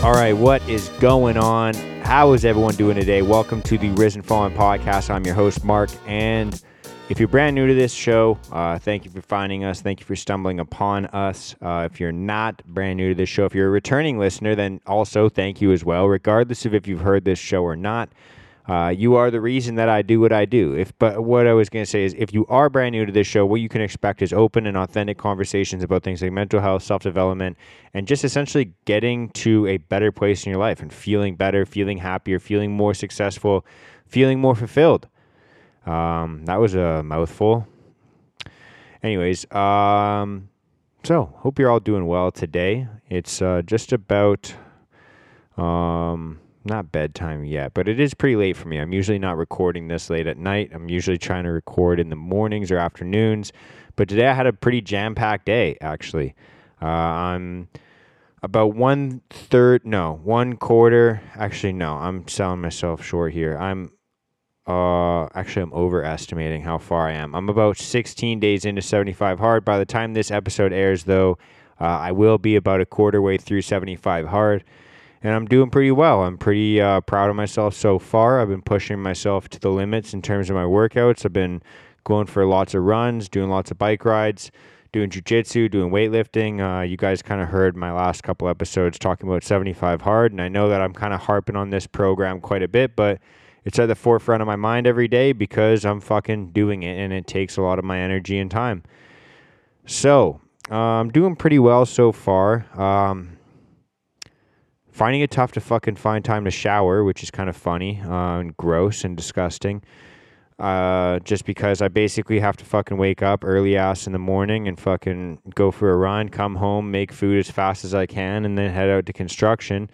All right, what is going on? How is everyone doing today? Welcome to the Risen Fallen podcast. I'm your host, Mark. And if you're brand new to this show, uh, thank you for finding us. Thank you for stumbling upon us. Uh, if you're not brand new to this show, if you're a returning listener, then also thank you as well, regardless of if you've heard this show or not. Uh, you are the reason that I do what I do. If, but what I was going to say is, if you are brand new to this show, what you can expect is open and authentic conversations about things like mental health, self development, and just essentially getting to a better place in your life and feeling better, feeling happier, feeling more successful, feeling more fulfilled. Um, that was a mouthful. Anyways, um, so hope you're all doing well today. It's uh, just about um not bedtime yet, but it is pretty late for me. I'm usually not recording this late at night. I'm usually trying to record in the mornings or afternoons. But today I had a pretty jam packed day, actually. Uh, I'm about one third, no, one quarter. Actually, no, I'm selling myself short here. I'm uh, actually, I'm overestimating how far I am. I'm about 16 days into 75 hard. By the time this episode airs, though, uh, I will be about a quarter way through 75 hard and I'm doing pretty well. I'm pretty uh, proud of myself so far. I've been pushing myself to the limits in terms of my workouts. I've been going for lots of runs, doing lots of bike rides, doing jujitsu, doing weightlifting. Uh, you guys kind of heard my last couple episodes talking about 75 hard, and I know that I'm kind of harping on this program quite a bit, but it's at the forefront of my mind every day because I'm fucking doing it, and it takes a lot of my energy and time. So, uh, I'm doing pretty well so far. Um, finding it tough to fucking find time to shower, which is kind of funny uh, and gross and disgusting. Uh, just because I basically have to fucking wake up early ass in the morning and fucking go for a run, come home, make food as fast as I can, and then head out to construction,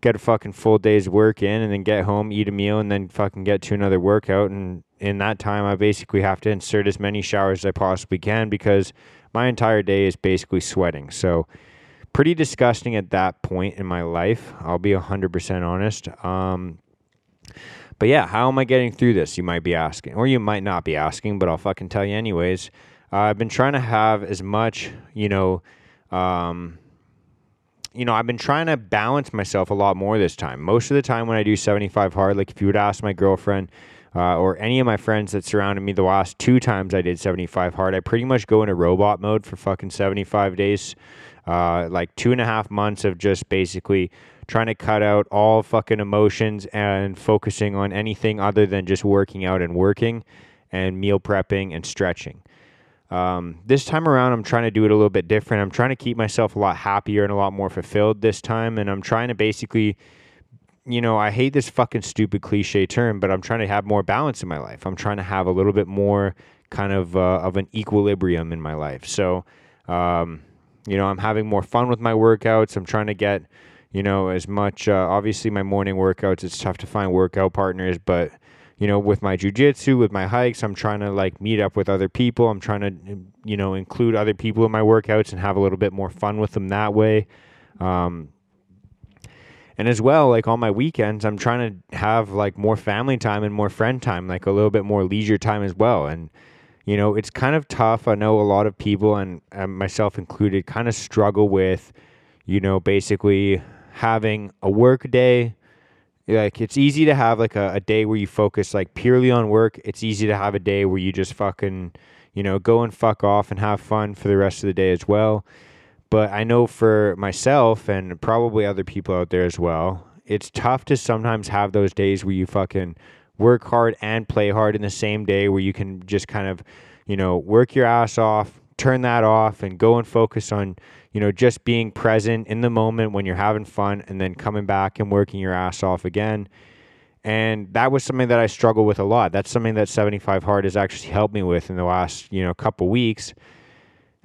get a fucking full day's work in, and then get home, eat a meal, and then fucking get to another workout. And in that time, I basically have to insert as many showers as I possibly can because my entire day is basically sweating. So, pretty disgusting at that point in my life. I'll be 100% honest. Um, but yeah, how am I getting through this? You might be asking, or you might not be asking, but I'll fucking tell you anyways. Uh, I've been trying to have as much, you know, um, you know, I've been trying to balance myself a lot more this time. Most of the time when I do 75 hard, like if you would ask my girlfriend uh, or any of my friends that surrounded me the last two times I did 75 hard, I pretty much go into robot mode for fucking 75 days uh, like two and a half months of just basically trying to cut out all fucking emotions and focusing on anything other than just working out and working and meal prepping and stretching. Um, this time around, I'm trying to do it a little bit different. I'm trying to keep myself a lot happier and a lot more fulfilled this time. And I'm trying to basically, you know, I hate this fucking stupid cliche term, but I'm trying to have more balance in my life. I'm trying to have a little bit more kind of uh, of an equilibrium in my life. So, um, you know, I'm having more fun with my workouts. I'm trying to get, you know, as much. Uh, obviously, my morning workouts, it's tough to find workout partners, but you know, with my jujitsu, with my hikes, I'm trying to like meet up with other people. I'm trying to, you know, include other people in my workouts and have a little bit more fun with them that way. Um, and as well, like on my weekends, I'm trying to have like more family time and more friend time, like a little bit more leisure time as well. And you know, it's kind of tough. I know a lot of people, and, and myself included, kind of struggle with, you know, basically having a work day. Like, it's easy to have like a, a day where you focus like purely on work. It's easy to have a day where you just fucking, you know, go and fuck off and have fun for the rest of the day as well. But I know for myself and probably other people out there as well, it's tough to sometimes have those days where you fucking work hard and play hard in the same day where you can just kind of, you know, work your ass off, turn that off and go and focus on, you know, just being present in the moment when you're having fun and then coming back and working your ass off again. And that was something that I struggle with a lot. That's something that 75 Hard has actually helped me with in the last, you know, couple weeks.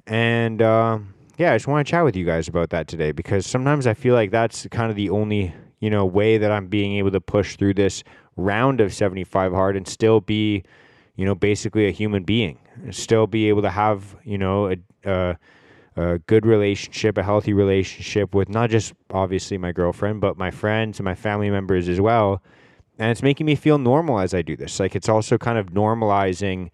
And uh, yeah, I just want to chat with you guys about that today because sometimes I feel like that's kind of the only, you know, way that I'm being able to push through this round of 75 hard and still be, you know, basically a human being, still be able to have, you know, a, a, a good relationship, a healthy relationship with not just obviously my girlfriend, but my friends and my family members as well. And it's making me feel normal as I do this. Like it's also kind of normalizing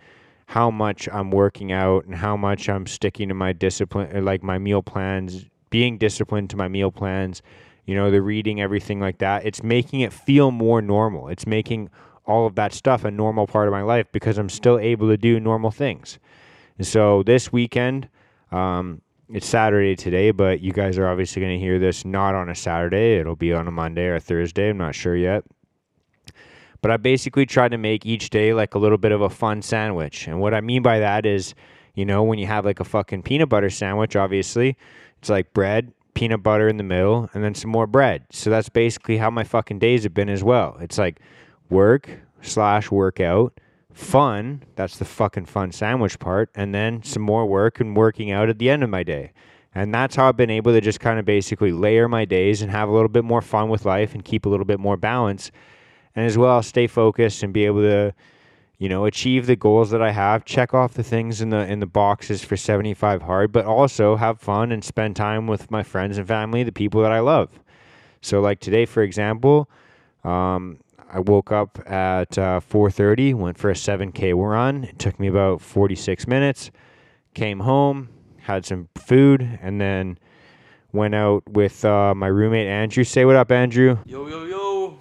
how much I'm working out and how much I'm sticking to my discipline, like my meal plans, being disciplined to my meal plans you know, the reading, everything like that. It's making it feel more normal. It's making all of that stuff a normal part of my life because I'm still able to do normal things. And so this weekend, um, it's Saturday today, but you guys are obviously going to hear this not on a Saturday. It'll be on a Monday or a Thursday. I'm not sure yet. But I basically tried to make each day like a little bit of a fun sandwich. And what I mean by that is, you know, when you have like a fucking peanut butter sandwich, obviously, it's like bread, peanut butter in the middle, and then some more bread. So that's basically how my fucking days have been as well. It's like work slash workout, fun. That's the fucking fun sandwich part. And then some more work and working out at the end of my day. And that's how I've been able to just kind of basically layer my days and have a little bit more fun with life and keep a little bit more balance and as well stay focused and be able to you know achieve the goals that I have check off the things in the in the boxes for 75 hard but also have fun and spend time with my friends and family the people that I love so like today for example um, I woke up at uh, 4:30 went for a 7k run it took me about 46 minutes came home had some food and then went out with uh, my roommate Andrew say what up Andrew Yo, yo, yo.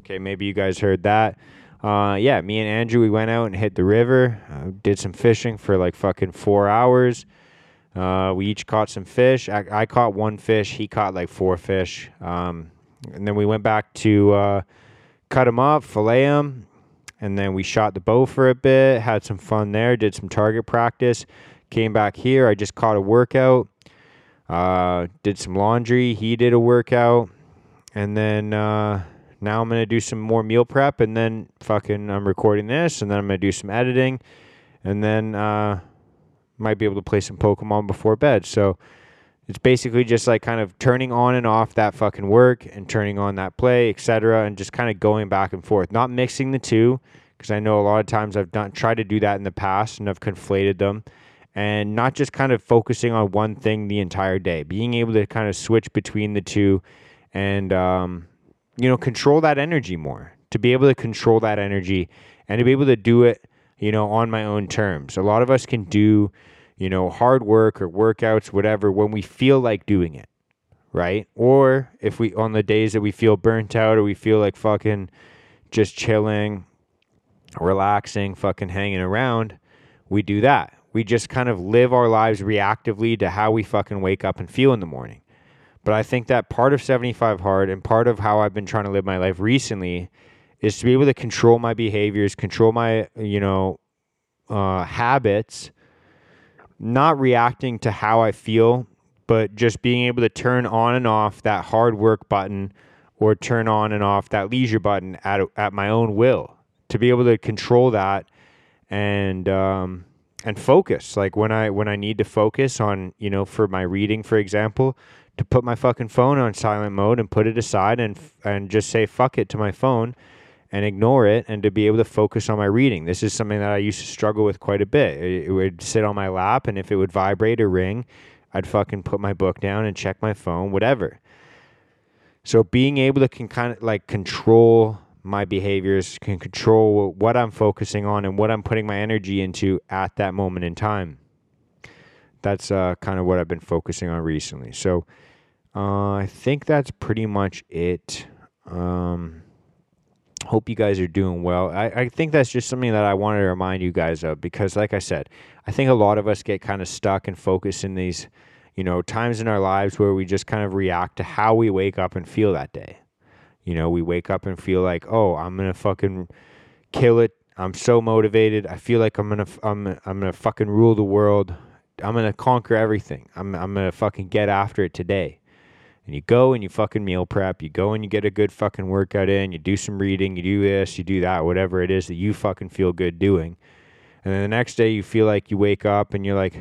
Okay, maybe you guys heard that. Uh, yeah, me and Andrew, we went out and hit the river, uh, did some fishing for like fucking four hours. Uh, we each caught some fish. I, I caught one fish. He caught like four fish. Um, and then we went back to uh, cut them up, fillet them, and then we shot the bow for a bit. Had some fun there. Did some target practice. Came back here. I just caught a workout. Uh, did some laundry. He did a workout, and then uh, now I'm gonna do some more meal prep, and then fucking I'm recording this, and then I'm gonna do some editing, and then uh, might be able to play some Pokemon before bed. So it's basically just like kind of turning on and off that fucking work and turning on that play, etc., and just kind of going back and forth, not mixing the two, because I know a lot of times I've done tried to do that in the past and I've conflated them. And not just kind of focusing on one thing the entire day, being able to kind of switch between the two and um, you know, control that energy more, to be able to control that energy and to be able to do it, you know, on my own terms. A lot of us can do, you know, hard work or workouts, whatever, when we feel like doing it, right? Or if we, on the days that we feel burnt out or we feel like fucking just chilling, relaxing, fucking hanging around, we do that. We just kind of live our lives reactively to how we fucking wake up and feel in the morning. But I think that part of 75 Hard and part of how I've been trying to live my life recently is to be able to control my behaviors, control my, you know, uh, habits, not reacting to how I feel, but just being able to turn on and off that hard work button or turn on and off that leisure button at, at my own will to be able to control that and, um, and focus. Like when I when I need to focus on you know for my reading for example to put my fucking phone on silent mode and put it aside and and just say fuck it to my phone and ignore it and to be able to focus on my reading. This is something that I used to struggle with quite a bit. It, it would sit on my lap and if it would vibrate or ring, I'd fucking put my book down and check my phone, whatever. So being able to can kind of like control my behaviors, can control what I'm focusing on and what I'm putting my energy into at that moment in time. That's uh, kind of what I've been focusing on recently. So uh, I think that's pretty much it. Um, hope you guys are doing well. I, I think that's just something that I wanted to remind you guys of because, like I said, I think a lot of us get kind of stuck and focused in these, you know, times in our lives where we just kind of react to how we wake up and feel that day. You know, we wake up and feel like, oh, I'm gonna fucking kill it. I'm so motivated. I feel like I'm gonna, I'm, I'm gonna fucking rule the world. I'm gonna conquer everything. I'm, I'm gonna fucking get after it today. And you go and you fucking meal prep. You go and you get a good fucking workout in. You do some reading. You do this. You do that. Whatever it is that you fucking feel good doing. And then the next day you feel like you wake up and you're like,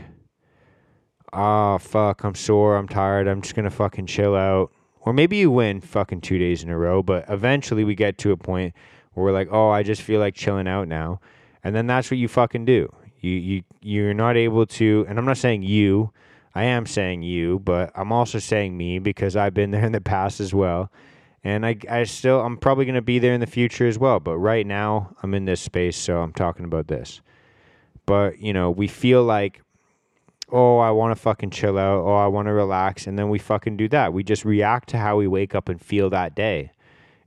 oh fuck, I'm sore. I'm tired. I'm just gonna fucking chill out or maybe you win fucking two days in a row, but eventually we get to a point where we're like, oh, I just feel like chilling out now, and then that's what you fucking do. You you you're not able to, and I'm not saying you, I am saying you, but I'm also saying me because I've been there in the past as well, and I I still I'm probably gonna be there in the future as well, but right now I'm in this space, so I'm talking about this. But you know, we feel like oh, I want to fucking chill out. Oh, I want to relax. And then we fucking do that. We just react to how we wake up and feel that day.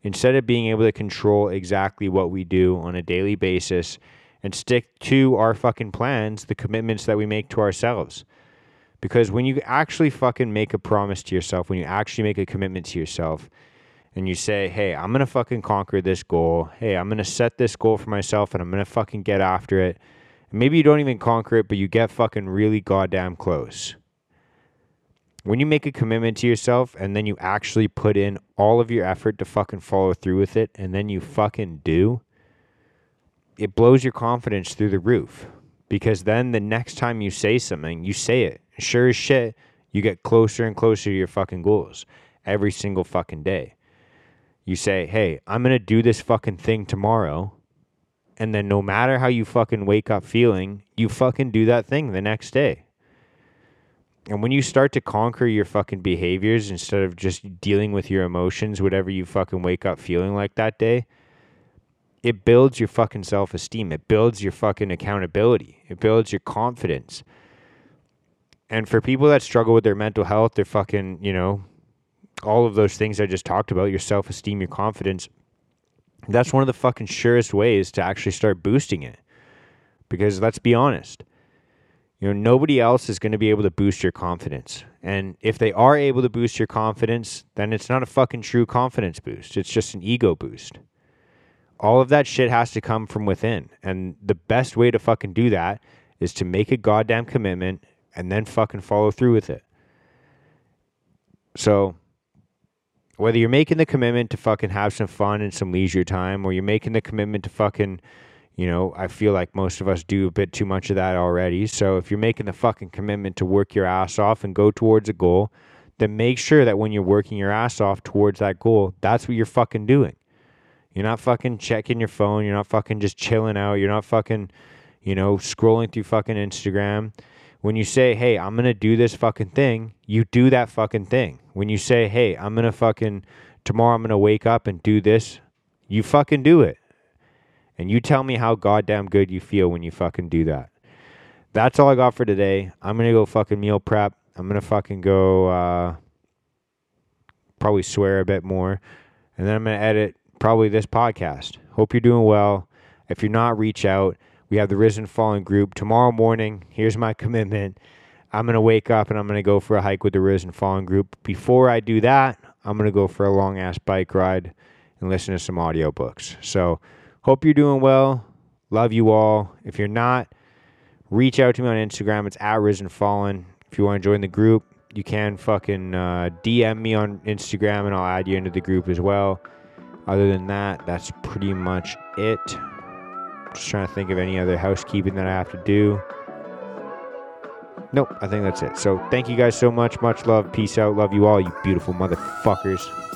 Instead of being able to control exactly what we do on a daily basis and stick to our fucking plans, the commitments that we make to ourselves. Because when you actually fucking make a promise to yourself, when you actually make a commitment to yourself, and you say, hey, I'm to fucking conquer this goal. Hey, I'm to set this goal for myself and I'm to fucking get after it. Maybe you don't even conquer it, but you get fucking really goddamn close. When you make a commitment to yourself and then you actually put in all of your effort to fucking follow through with it and then you fucking do, it blows your confidence through the roof. Because then the next time you say something, you say it. Sure as shit, you get closer and closer to your fucking goals every single fucking day you say, hey, I'm going to do this fucking thing tomorrow. And then no matter how you fucking wake up feeling, you fucking do that thing the next day. And when you start to conquer your fucking behaviors instead of just dealing with your emotions, whatever you fucking wake up feeling like that day, it builds your fucking self esteem. It builds your fucking accountability. It builds your confidence. And for people that struggle with their mental health, they're fucking, you know, all of those things I just talked about, your self esteem, your confidence, that's one of the fucking surest ways to actually start boosting it. Because let's be honest, you know, nobody else is going to be able to boost your confidence. And if they are able to boost your confidence, then it's not a fucking true confidence boost. It's just an ego boost. All of that shit has to come from within. And the best way to fucking do that is to make a goddamn commitment and then fucking follow through with it. So, whether you're making the commitment to fucking have some fun and some leisure time, or you're making the commitment to fucking, you know, I feel like most of us do a bit too much of that already. So if you're making the fucking commitment to work your ass off and go towards a goal, then make sure that when you're working your ass off towards that goal, that's what you're fucking doing. You're not fucking checking your phone. You're not fucking just chilling out. You're not fucking, you know, scrolling through fucking Instagram when you say, hey, I'm going to do this fucking thing, you do that fucking thing. When you say, hey, I'm going to fucking, tomorrow I'm going to wake up and do this, you fucking do it. And you tell me how goddamn good you feel when you fucking do that. That's all I got for today. I'm going to go fucking meal prep. I'm going to fucking go, uh, probably swear a bit more. And then I'm going to edit probably this podcast. Hope you're doing well. If you're not, reach out. We have the Risen Fallen group. Tomorrow morning, here's my commitment. I'm going to wake up and I'm going to go for a hike with the Risen Fallen group. Before I do that, I'm going to go for a long ass bike ride and listen to some audiobooks. So, hope you're doing well. Love you all. If you're not, reach out to me on Instagram. It's at Risen Fallen. If you want to join the group, you can fucking uh, DM me on Instagram and I'll add you into the group as well. Other than that, that's pretty much it. Just trying to think of any other housekeeping that I have to do. Nope, I think that's it. So thank you guys so much. Much love. Peace out. Love you all, you beautiful motherfuckers.